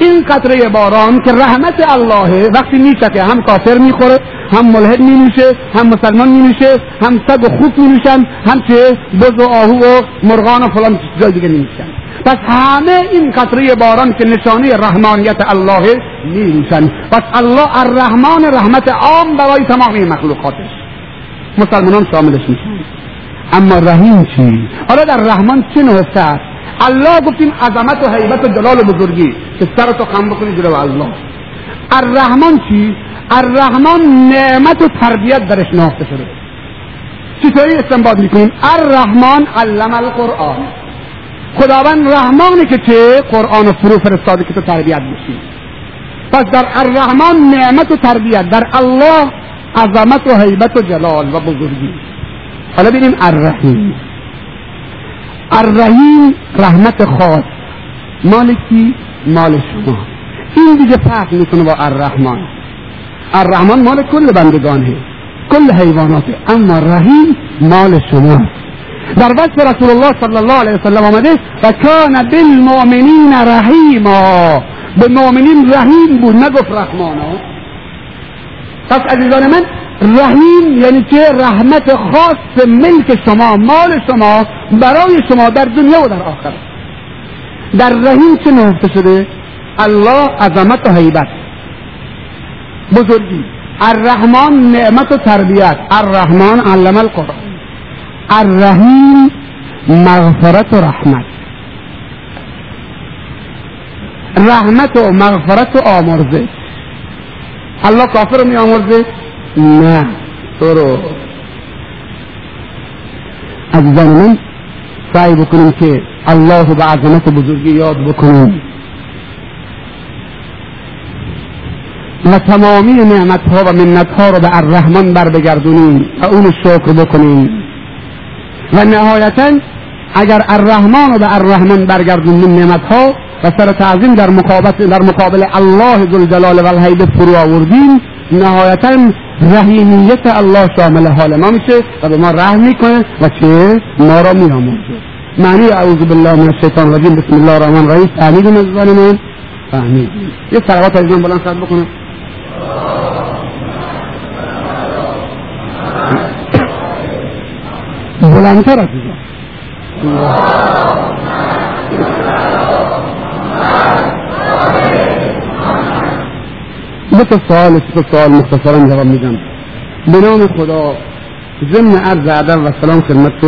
این قطره باران که رحمت الله وقتی میچکه هم کافر می‌خوره هم ملحد مینوشه هم مسلمان مینوشه هم سگ و خوک مینوشن هم چه بز و آهو و مرغان و فلان جای دیگه مینوشن پس همه این قطره باران که نشانه رحمانیت الله مینوشن. پس الله الرحمن رحمت عام برای تمام مخلوقاتش. مسلمانان شاملش میشن. اما رحیم چی؟ حالا در رحمان چه نهفته است الله گفتیم عظمت و هیبت و جلال و بزرگی که سرتو خم بکنی جلو الله. الرحمن چی؟ الرحمن نعمت و تربیت درش نهفته شده. چطوری استنباط می‌کنیم؟ الرحمن علم القرآن. خداوند رحمانه که چه؟ قرآن و فرو فرستاده که تو تربیت بشی. پس در الرحمن نعمت و تربیت در الله عظمت و حیبت و جلال و بزرگی. حالا ببینیم الرحیم. الرحیم رحمت خاص مال کی؟ مال شما. این دیگه فرق می‌کنه با الرحمن. الرحمن مال کل بندگانه کل حیواناته اما رحیم مال شما. در وصف رسول الله صلی الله علیه وسلم آمده و کان بالمؤمنین رحیما. به مؤمنین رحیم بود نگفت رحمانا پس عزیزان من رحیم یعنی که رحمت خاص ملک شما مال شما برای شما در دنیا و در آخرت. در رحیم چه نهفته شده؟ الله عظمت و حیبت. بزرگی. الرحمن نعمت و تربیت. الرحمن علم القرآن. الرحیم مغفرت و رحمت. رحمت و مغفرت و آمرزش الله کافر می آمرزه نه تو رو عزیزان من سعی بکنیم که الله به عظمت بزرگی یاد بکنیم. و تمامی نعمت ها و منت ها رو به الرحمن بر بگردونیم و اون شکر بکنیم. و نهایتا اگر الرحمن رو به الرحمن برگردونیم نعمت ها و سر تعظیم در مقابل در مقابل الله ذوالجلال و الهیبه فرو آوردیم نهایتا رحیمیت الله شامل حال ما میشه و به ما رحم می‌کنه و چه ما را میآموزه. معنی اعوذ بالله من الشیطان الرجیم. بسم الله الرحمن الرحیم. فهمیدیم از من. فهمیدیم یه صلوات از بلند صد بکنه بلندتر از دو تا سوال سه سوال مختصرا جواب میدم. به نام خدا ضمن عرض ادب و سلام خدمت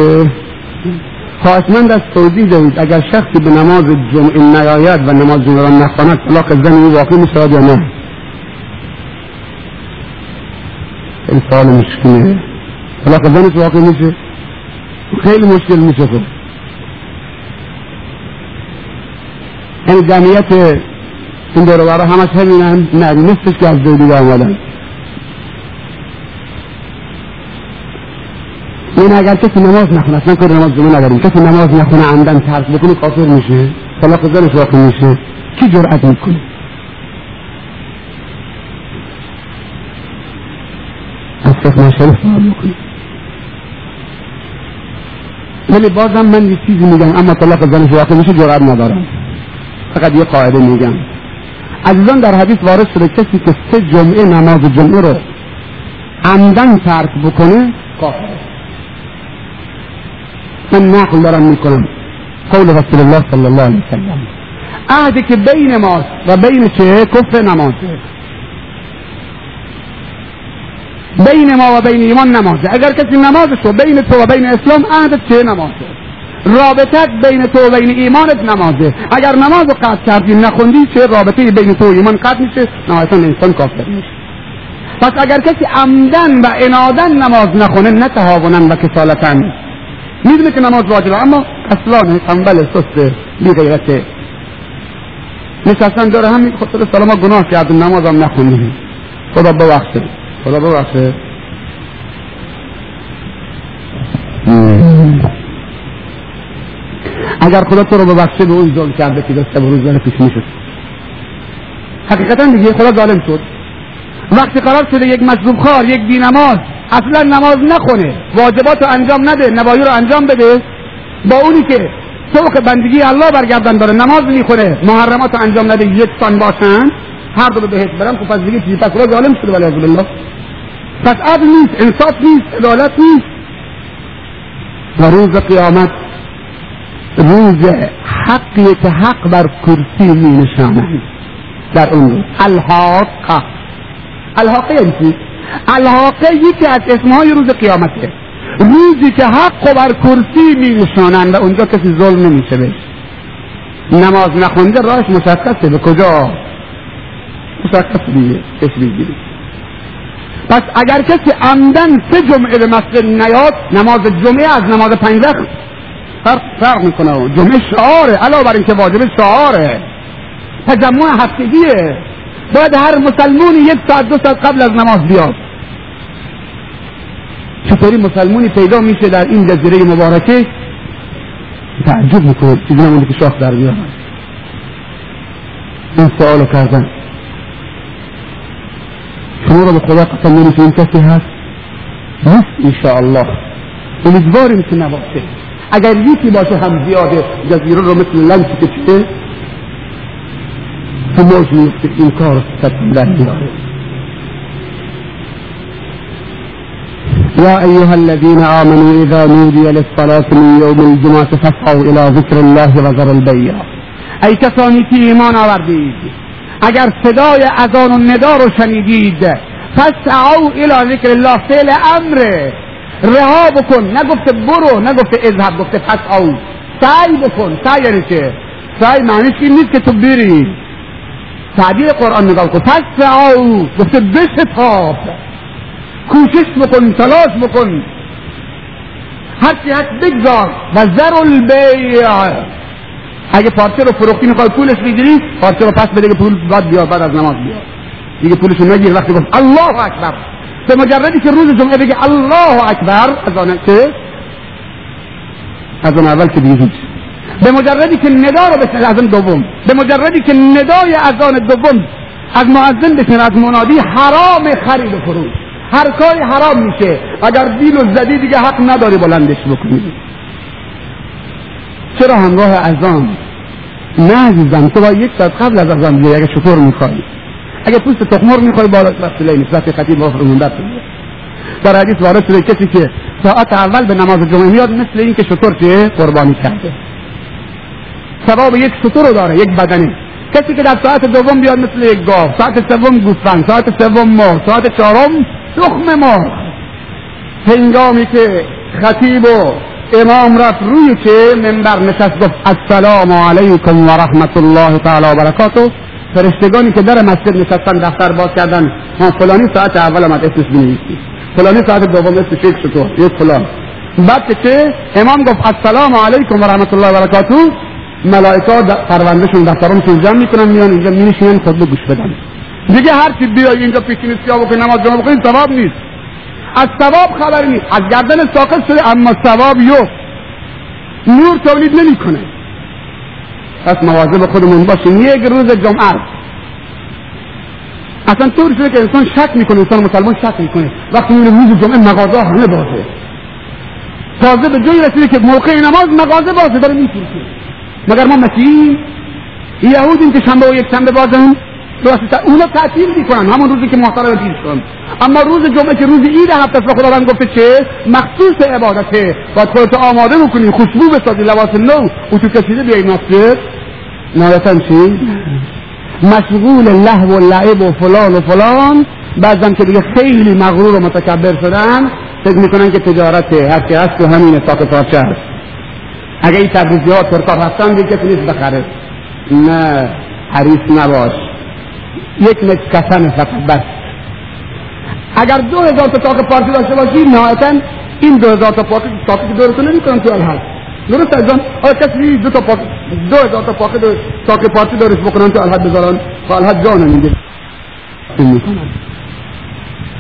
خواهشمند از توضیح دهید اگر شخصی به نماز جمعه نیاید و نماز جمعه را نخواند طلاق زن او واقع می‌شود یا نه؟ این سوال مشکله طلاق زنش واقع میشه؟ خیلی مشکل میشه خب. یعنی جمعیت این دور همش همینن. نه نصفش که از جای دیگه آمدن. این اگر کسی نماز نخونه اصلا کار نماز جمعه نداریم. کسی نماز نخونه عمدن ترک بکنه کافر میشه. طلاق زنش واقع میشه. کی جرأت می‌کنه؟ از شیخ مشهر می‌کنه. ولی بازم من یه چیزی میگم اما طلاق زنش واقع میشه جرأت ندارم. فقط یه قاعده میگم. عزیزان در حدیث وارد شده کسی که سه جمعه نماز جمعه رو عمدن ترک بکنه کافر. من نقل دارم می‌کنم. قول رسول الله صلی الله علیه وسلم عهدی که بین ماست و بین چه؟ کفر نمازه بین ما و بین ایمان نمازه. اگر کسی نمازش رو بین تو و بین اسلام عهدت چه؟ نمازه. رابطت بین تو و بین ایمانت نمازه. اگر نماز رو قطع کردی نخوندی چه رابطه بین تو و ایمان قطع میشه؟ نهایتا انسان کافر میشه. پس اگر کسی عمدن و انادن نماز نخونه نه تهاونن و کسالتن. می‌دونه که نماز واجبه اما اصلا تنبل سست بی غیرته نشستن داره همین خطر سلام گناه نماز هم نخوندیم. خدا ببخشه. خدا ببخشه. اگر خدا تو رو ببخشه به اون ظلم کرده که دسته به روزگار پیش میشه حقیقتا دیگه خدا ظالم شد. وقتی قرار شده یک مجذوب خار یک بینماز اصلا نماز نخونه واجبات رو انجام نده نوایی رو انجام بده با اونی که سوق بندگی الله برگردن داره نماز می‌خونه محرمات رو انجام نده یک سان باشن هر دو بهت برم خب پس دیگه چیزی پس خدا ظالم شده ولی الله پس عدل نیست انصاف نیست عدالت نیست. و روز قیامت روز حقی که حق بر کرسی می نشانند. در اون روز. الحاقه الحاقه یعنی چی؟ الحاقه یکی از اسمهای روز قیامته. روزی که حق بر کرسی می نشانند و اونجا کسی ظلم نمیشه بهش نماز نخونده راهش مشخصه. به کجا؟ مشخص دیگه. کسی بگیرید پس اگر کسی عمدن سه جمعه به مسجد نیاد نماز جمعه از نماز پنج فرق فرق می‌کنه. جمعه شعاره علاوه بر اینکه واجب شعاره. تجمع هفتگیه. باید هر مسلمونی یک ساعت دو ساعت قبل از نماز بیاد. چطوری مسلمونی پیدا میشه در این جزیره مبارکه؟ تعجب می‌کنه. چیزی نمونده که شاخ در بیاد این سوالو کردن. شما رو به خدا قسم می‌دید این کسی هست؟ نیست؟ انشاءالله. امیدواریم که نباشه. اگر یکی باشه هم زیاده جزیره رو مثل لنچی که چه تو موج میفته این کار تکمیلا بیاره. يا أيها الذين آمنوا إذا نودي للصلاة من يوم الجمعة فاسعوا إلى ذكر الله وذر البيع ای کسانی که ایمان آوردید اگر صدای اذان و ندا فسعوا إلى ذکر الله فعل امره. رها بکن. نگفته برو نگفته اذهب. گفته فسعوا سعی بکن. سعی یعنی چه؟ سعی معنیش این نیست که تو بری. تعبیر قرآن نگاه کن فسعوا گفته بشتاب کوشش بکن تلاش بکن. هرچی هست بگذار. و زر البیع. اگه پارچه رو فروختی می‌خوای پولش بگیری پارچه رو پس بده که پول بعد بیاد بعد از نماز بیاد. دیگه پولش رو نگیر. وقتی گفت الله اکبر. به مجردی که روز جمعه بگه الله اکبر از آن که از آن اول که دیگه به مجردی که ندا رو بشنه از آن دوم. به مجردی که ندای از آن دوم. از معزن بشنه از منادی حرام خرید و فروش. هر کاری حرام میشه. اگر دیل و زدی دیگه حق نداری بلندش بکنی. چرا همراه اذان؟ نه عزیزم تو با یک ساعت قبل از اذان بیای اگه چطور می‌خوای. اگه پوست تخمر می‌خوای بالا وسیله نیست وقتی خطیب فرمونده در حدیث وارد شده کسی که ساعت اول به نماز جمعه میاد مثل این که شطور چه قربانی کرده. ثواب یک شطور داره یک بدنه کسی که در ساعت دوم بیاد مثل یک گاو. ساعت سوم گوسفند ساعت سوم مرغ ساعت چهارم تخم مرغ هنگامی که خطیب و امام رفت روی که منبر نشست گفت السلام علیکم و رحمت الله تعالی و برکاته. فرشتگانی که در مسجد نشستن دفتر باز کردن ها فلانی ساعت اول آمد اسمش بنویسی. فلانی ساعت دوم اسمش یک شطور یک فلان. بعد که امام گفت السلام علیکم و رحمت الله و برکاته ملائکه پروندهشون دفترانشون جمع می‌کنن میان اینجا مینشینن خطبه گوش بدن. دیگه هر چی بیای اینجا پیشین سیاه بکنی نماز جمعه بکنی ثواب نیست. از ثواب خبر نیست. از گردن ساقط شده اما ثواب یو نور تولید نمی‌کنه. پس مواظب خودمون باشیم. یک روز جمعه است. اصلا طور شده که انسان شک می‌کنه انسان مسلمان شک می‌کنه. وقتی می‌بینه روز جمعه مغازه همه بازه. تازه به جایی رسیده که موقع نماز مغازه بازه داره میفروشه. مگر ما مسیحیم یهودیم که شنبه و یک شنبه بازن. اونا تعطیل می‌کنن. همون روزی که محترم پیر شدن اما روز جمعه که روز عید هفته است و خداوند گفته چه؟ مخصوص عبادته. باید خودت آماده بکنی خوشبو بسازی. لباس نو اتو کشیده بیای مسجد. نهایتا چی؟ مشغول لهو و لعب و فلان و فلان. بعضم که دیگه خیلی مغرور و متکبر شدن فکر می‌کنن که تجارت هرچی هست تو همین ساک پارچه هست. اگه این تبریزی ها ترکا هستن دیگه کسی نیست بخره. نه حریص نباش. یک متر کفن فقط بس. اگر دو هزار تا تاک پارچه داشته باشی نهایتا این دو هزار تا تاکی که دورتون نمی‌کنن تو الحال درست از آیا کسی دو تا پاک دو هزار تا دو تاک پارچه دورش بکنن تو الحد بذارن. تو الحد جان میگه. این می‌کنن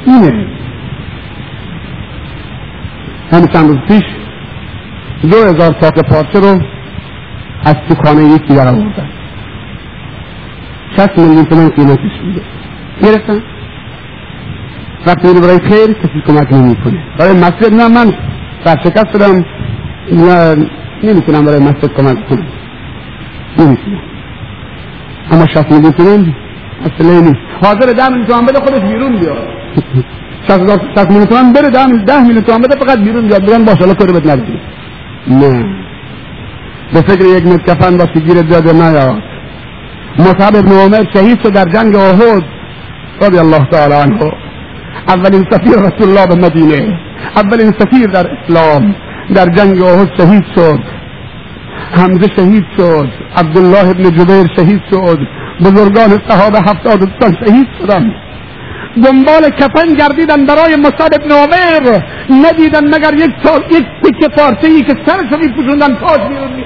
اینه. همین چند روز پیش دو هزار تاک پارچه رو از تو خانه یکی در آوردن. شست میلیون تومن قیمتش بوده گرفتن وقتی برای خیر کسی کمک نمی‌کنه. برای مسجد نه من سرشکست شدم. نمی‌تونم برای مسجد کمک کنم. نمی‌تونم اما میلیون تومن اصلا نیست. حاضر ده میلیون تومن بده خودش بیرون بیاد. شست میلیون تومن بره ده میلیون تومن بده فقط بیرون بیاد. بگن باشه الله کاری بهت نه. به فکر یک متر کفن باشی گیرت بیاد نیاد مصعب ابن عمر شهید شد در جنگ احد. رضی الله تعالی عنه. اولین سفیر رسول الله به مدینه. اولین سفیر در اسلام. در جنگ احد شهید شد. حمزه شهید شد. عبدالله ابن جبیر شهید شد. بزرگان صحابه هفتاد سال شهید شدن دنبال کفن گردیدن برای مصعب ابن عمر. ندیدن مگر یک یک تکه پارچه ای که سرشو میپوشوندن پاش بیرون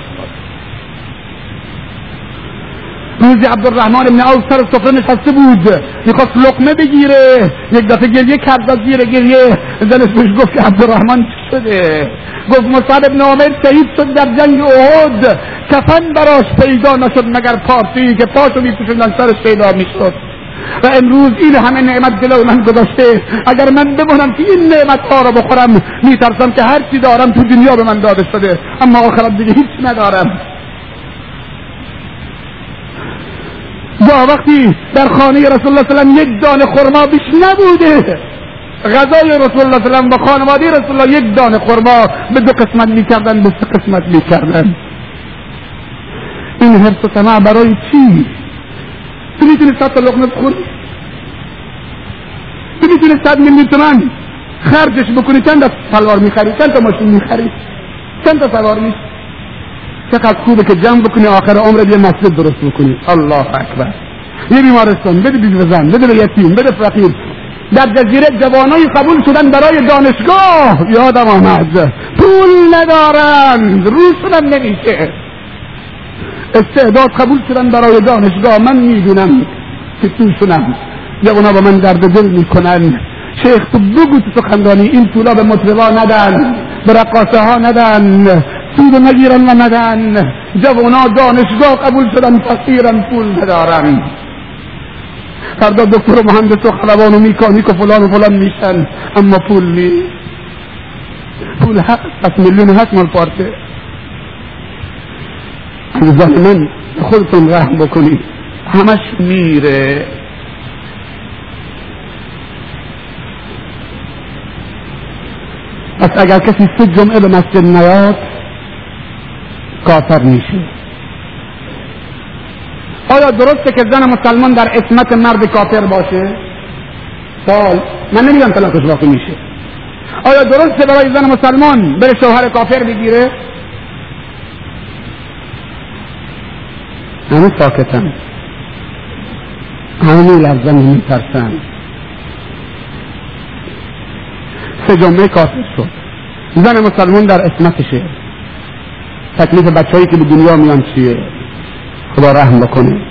روزی عبدالرحمن ابن عوف سر سفره نشسته بود. می‌خواست لقمه بگیره. یک دفعه گریه کرد از زیر گریه. دلش بهش گفت که عبدالرحمن چی شده؟ گفت مصعب ابن عمر شهید شد در جنگ احد. کفن براش پیدا نشد مگر پارسی که پاشو میپوشوندن سرش پیدا می‌شد. و امروز این همه نعمت جلو من گذاشته. اگر من بمونم که این نعمت ها رو بخورم میترسم که هر چی دارم تو دنیا به من داده شده. اما آخرت دیگه هیچ ندارم. یا وقتی در خانه رسول الله سلام یک دانه خرما بیش نبوده. غذای رسول الله سلام و خانواده رسول الله یک دانه خرما به دو قسمت می‌کردن به سه قسمت می‌کردن. این حرس و برای چی؟ تو می‌تونی صد تا لقمه بخوری؟ تو می‌تونی صد میلیون تومن خرجش بکنی؟ چند تا سلوار می‌خری؟ چند تا ماشین می‌خری؟ چند تا سوار میشی؟ چقدر خوبه که جمع بکنی آخر عمر یه مسجد درست بکنی. الله اکبر. یه بیمارستان بده بی بزن بده به یتیم بده فقیر. در جزیره جوانای قبول شدن برای دانشگاه. یادم آمد. پول ندارن. روشونم نمیشه. استعداد قبول شدن برای دانشگاه. من می‌دونم که توشونم یا اونا با من درد دل می‌کنن. شیخ تو بگو تو سخنرانی این پولا به مطربا ندن به رقاصه ها ندن سود نگیرن و ندن جوانا دانشگاه قبول شدن فقیرن پول ندارن. فردا دکتر و مهندس و خلبان و میکانیک و فلان و فلان میشن اما پول نیست. پول هست پس میلیون هست مال پارچه. من خودتون رحم بکنید. همش میره. پس اگر کسی سه جمعه به مسجد نیاد کافر میشه. آیا درسته که زن مسلمان در اسمت مرد کافر باشه؟ سال من نمیگم طلاقش واقع میشه. آیا درسته برای زن مسلمان بره شوهر کافر بگیره؟ همه ساکتن. همه میلرزن و میترسن. سه جمعه کافر شد. زن مسلمان در اسمتشه تکلیف بچههایی که به دنیا میان چیه؟ خدا رحم بکنه.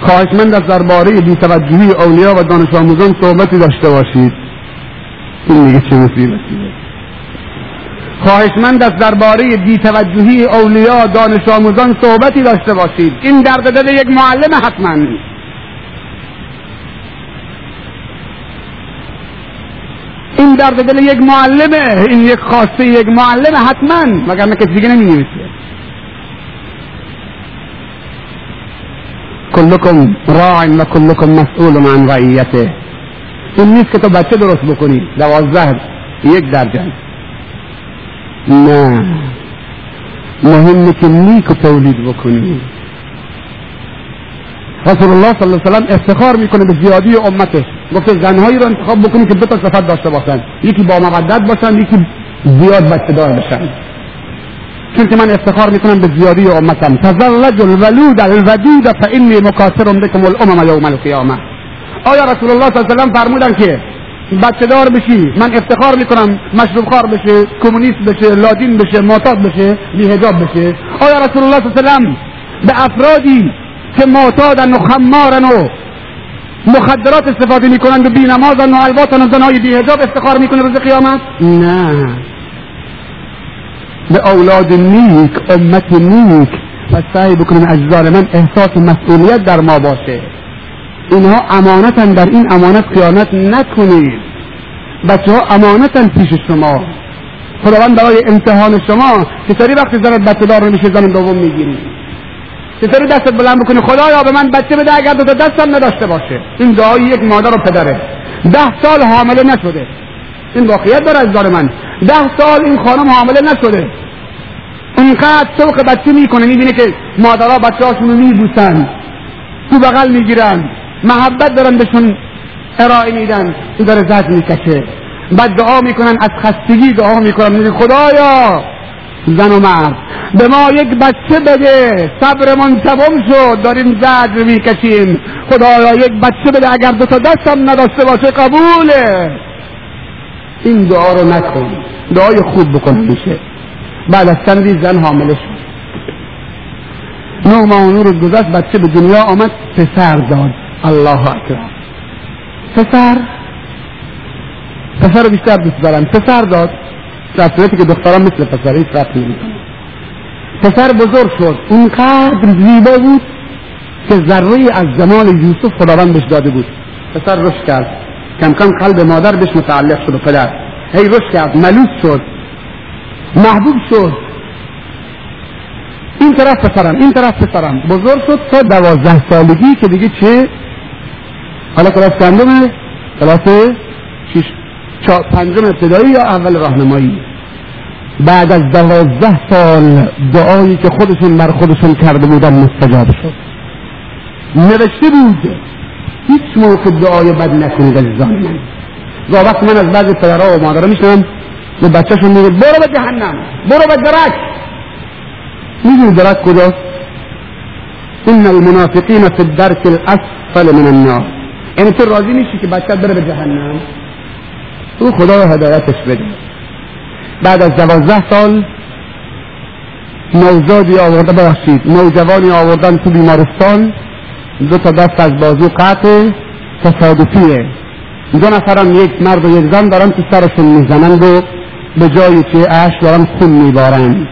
خواهشمند از درباره بیتوجهی اولیا و دانش آموزان صحبتی داشته باشید. این میگه چه مصیبتیه خواهشمند از درباره بیتوجهی اولیا دانش آموزان صحبتی داشته باشید. این درد دل یک معلم حتما. این درد دل یک معلمه این یک خواسته یک معلم حتما. مگر کسی دیگه نمی نویسه کلکم راع و کلکم مسئول عن رعیته. این نیست که تو بچه درست بکنی. دوازده یک درجه. نه. مهمه که نیک تولید بکنی. رسول الله صلی الله علیه وسلم افتخار می‌کنه به زیادی امتش گفته زنهایی رو انتخاب بکنی که دو تا صفت داشته باشن. یکی با مودت باشن یکی زیاد بچه دار بشن. چون که من افتخار می‌کنم به زیادی امتم. تزلج الولود الودود فانی مکاثر بكم الامم یوم القیامه آیا رسول الله صلی الله علیه وسلم فرمودن که بچه دار بشی من افتخار می‌کنم مشروب خار بشه کمونیست بشه لادین بشه معتاد بشه بیهجاب بشه آیا رسول الله صلی الله علیه وسلم به افرادی که معتادن و خمارن و مخدرات استفاده می‌کنند و بینمازن و الباتن و زنهای بیهجاب افتخار می‌کنه روز قیامت؟ نه. به اولاد نیک امت نیک. و سعی بکنیم اجزار من احساس مسئولیت در ما باشه. اینها امانتن در این امانت خیانت نکنید. بچه ها امانتن پیش شما. خداوند برای امتحان شما. چطوری وقتی زنت بچه دار نمیشه زن دوم می‌گیری؟ چطوری دستت بلند بکنی؟ خدایا به من بچه بده اگر دو تا دستم نداشته باشه. این دعای یک مادر و پدره. ده سال حامله نشده. این واقعیت داره از من. ده سال این خانم حامله نشده. اینقدر سوق بچه می‌کنه می‌بینه که مادرها بچه هاشون رو میبوسن. تو بغل می‌گیرن. محبت دارن بهشون ارائه میدن. تو داره زد می‌کشه. بعد دعا می‌کنن از خستگی دعا می‌کنن. خدایا زن و مرد. به ما یک بچه بده. صبرمون تمام شد. داریم زجر می‌کشیم. خدایا یک بچه بده. اگر دو تا دستم نداشته باشه قبوله. این دعا رو نکن. دعای خوب بکن میشه بعد از چندی زن حامله شد. نه ماه نور گذشت. بچه به دنیا آمد. پسر داد. الله اکبر. پسر؟ پسر بیشتر دوست دارم. پسر داد. صورتی که دختران مثل پسر هیچ رفت پسر بزرگ شد. اونقدر زیبا بود که ذره از زمان یوسف خداوند بهش داده بود. پسر رشد کرد. کم کم قلب مادر بهش متعلق شد و پدر. هی رشد کرد. ملوس شد. محبوب شد. این طرف پسرم این طرف پسرم. بزرگ شد تا دوازده سالگی که دیگه چه؟ حالا کلاس چندمه؟ کلاس شیش پنجم ابتدایی یا اول راهنمایی؟ بعد از دوازده سال دعایی که خودشون بر خودشون کرده بودن مستجاب شد. نوشته بود هیچ موقع دعای بد نکنید عزیزان من. و وقت من از بعضی پدرها و مادرها میشنم به بچهشون میگه برو به جهنم برو به درک. می‌دونی درک کجاست ان المنافقین فی الدرک الاسفل من النار. یعنی تو راضی میشی که بچه بره به جهنم؟ او خدا هدایتش بده. بعد از دوازده سال نوزادی آورده ببخشید نوجوانی آوردن تو بیمارستان. دو تا دست از بازو قطع تصادفیه. دو نفرم یک مرد و یک زن دارن تو سرشون می‌زنند و به جای چه اش دارن خون میبارن.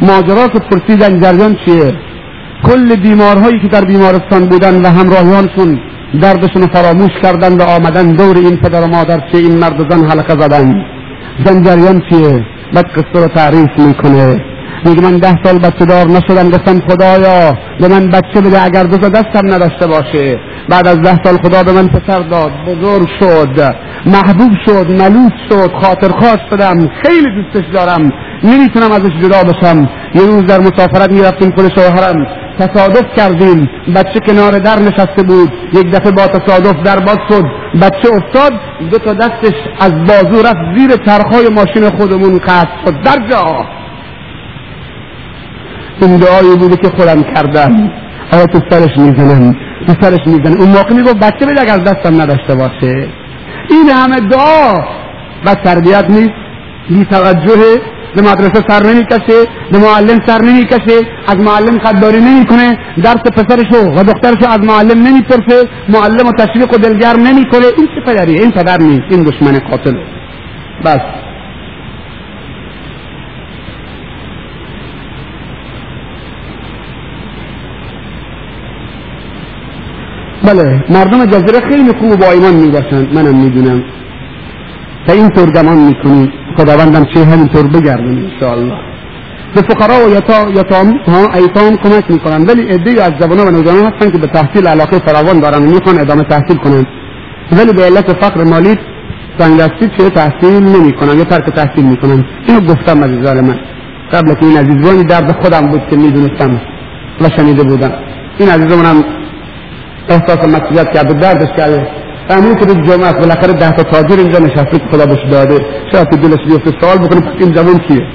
ماجرا که پرسیدن جریان چیه؟ کل بیمارهایی که در بیمارستان بودن و همراهیانشون دردشون فراموش کردن و آمدن دور این پدر و مادر چه این مرد زن حلقه زدن. زن جریان چیه؟ بعد قصه رو تعریف می‌کنه. میگه من ده سال بچه دار نشدم. گفتم خدایا به من بچه بده. اگر دو دستم نداشته باشه. بعد از ده سال خدا به من پسر داد. بزرگ شد. محبوب شد. ملوس شد. خاطر خواست شدم. خیلی دوستش دارم. نمی‌تونم ازش جدا بشم. یه روز در مسافرت می‌رفتیم پل شوهرم. تصادف کردیم. بچه کنار در نشسته بود. یک دفعه با تصادف در باز شد. بچه افتاد. دو تا دستش از بازو رفت زیر چرخهای ماشین خودمون قطع شد. در جا! این دعایی بوده که خودم کردم. آیا تو سرش می‌زنم تو سرش می‌زنم اون موقع می‌گفت بچه بده اگر دستم نداشته باشه. این همه دعا. و تربیت نیست. بی توجه به مدرسه سر نمی‌کشه به معلم سر نمی‌کشه از معلم خداری نمی‌کنه درس پسرشو و دخترشو از معلم نمی‌پرسه معلم و تشویق و دلگر نمی‌کنه. این چه پدریه این پدر نیست این دشمن قاتل. بس. بله مردم جزیره خیلی خوب با ایمان می‌باشند منم می‌دونم. و اینطور گمان می‌کنی؟ خداوندم چه همینطور بگردن انشاءالله. به فقرا و یتام ها ایتام کمک می‌کنن ولی عده از جوانان و نوجوانان هستن که به تحصیل علاقه فراوان دارن و می‌خوان ادامه تحصیل کنن. ولی به علت فقر مالی سنگ دستی چه تحصیل نمی کنم یا ترک تحصیل می کنم اینو گفتم عزیزان من. قبل که این عزیزانی درد خودم بود که می‌دونستم و شنیده بودم. این عزیزمون هم احساس مسئولیت کرد و دردش کرده فهمید که جمعه است بالاخره ده تا تاجر اینجا نشسته که خدا بهش داده. شاید تو دلش بیفته سوال بکنه پس این جوان کیه؟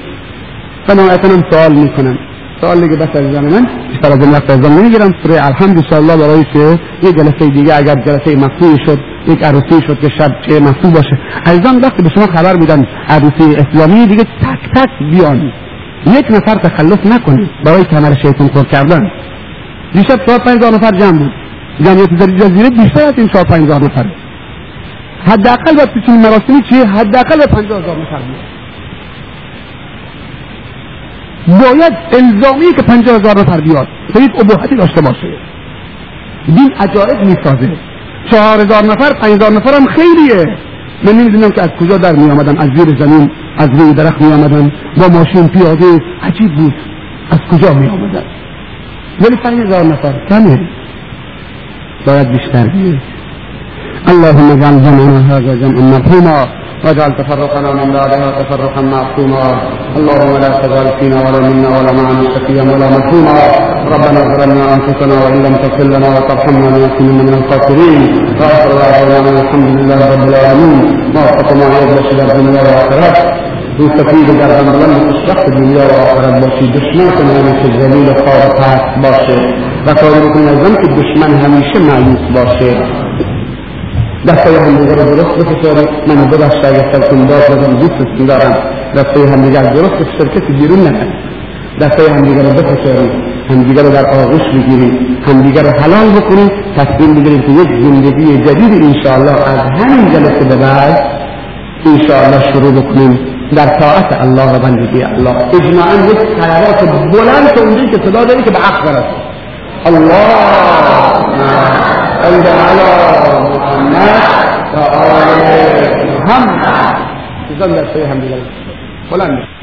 فنهایتا هم سوال می‌کنم سوال دیگه بس عزیزان من بیشتر از این وقت ازم نمی‌گیرم. سوره الحمد الله برای که یه جلسه دیگه اگر جلسه مفتوحی شد یک عروسی شد که شب چه مفتوح باشه. عزیزان وقتی به شما خبر میدن عروسی اسلامی دیگه تک تک بیان. یک نفر تخلف نکنه برای کمر شیطان خور کردن. دیشب چهار پنج نفر جمع بود. جمعیت جزیره بیشتر از این چهار پنج هزار نفر. حداقل باید تو مراسمی چیه حداقل به پنجاه هزار نفر. بیاد باید الزامی که پنجاه هزار نفر بیاد. و یک ابهتی داشته باشه. دین عجایب می‌سازه. چهار هزار نفر پنج هزار نفر هم خیلیه. من نمی‌دونم که از کجا در می آمدن از زیر زمین از روی درخت می آمدن با ماشین پیاده. عجیب بود. از کجا می آمدن ولی پنج هزار نفر. کمه. بیشتر. بیه اللهم اجعل جمعنا هذا جمعا مرحوما واجعل تفرقنا من بعدها تفرقا معصوما. اللهم لا تجعل فينا ولا منا ولا معنا شقيا ولا محروما ربنا ظلمنا أنفسنا وإن لم تغفر لنا وترحمنا لنكونن من الخاسرين. واخر دعوانا الحمد لله رب العالمين. وفقنا عيد بشر الدنيا والآخرة. مستفید در بلند شخص دنیا و آخرت باشی دشمن کنه که ذلیل و خار پست باشه و کاری بکنی از که دشمن همیشه معیوس باشه. دستای همدیگه رو درست بفشاریم من ببخش اگر سرتون باز بازم دوستتون دارم. دستای همدیگه درست بفشار کسی بیرون نکنه دستای همدیگه رو بفشاریم همدیگه رو در آغوش بگیریم همدیگه رو حلال بکنیم تصمیم بگیریم که یک زندگی جدید انشاءالله از همین جلسه به بعد انشاءالله شروع بکنیم. در طاعت الله و بندگی الله. اجماعا یک خیرات بلند که اونجایی که صدا داری که به حق برسه الله. صل على محمد وآل محمد. يظل شيئا بذلك ولا نفسه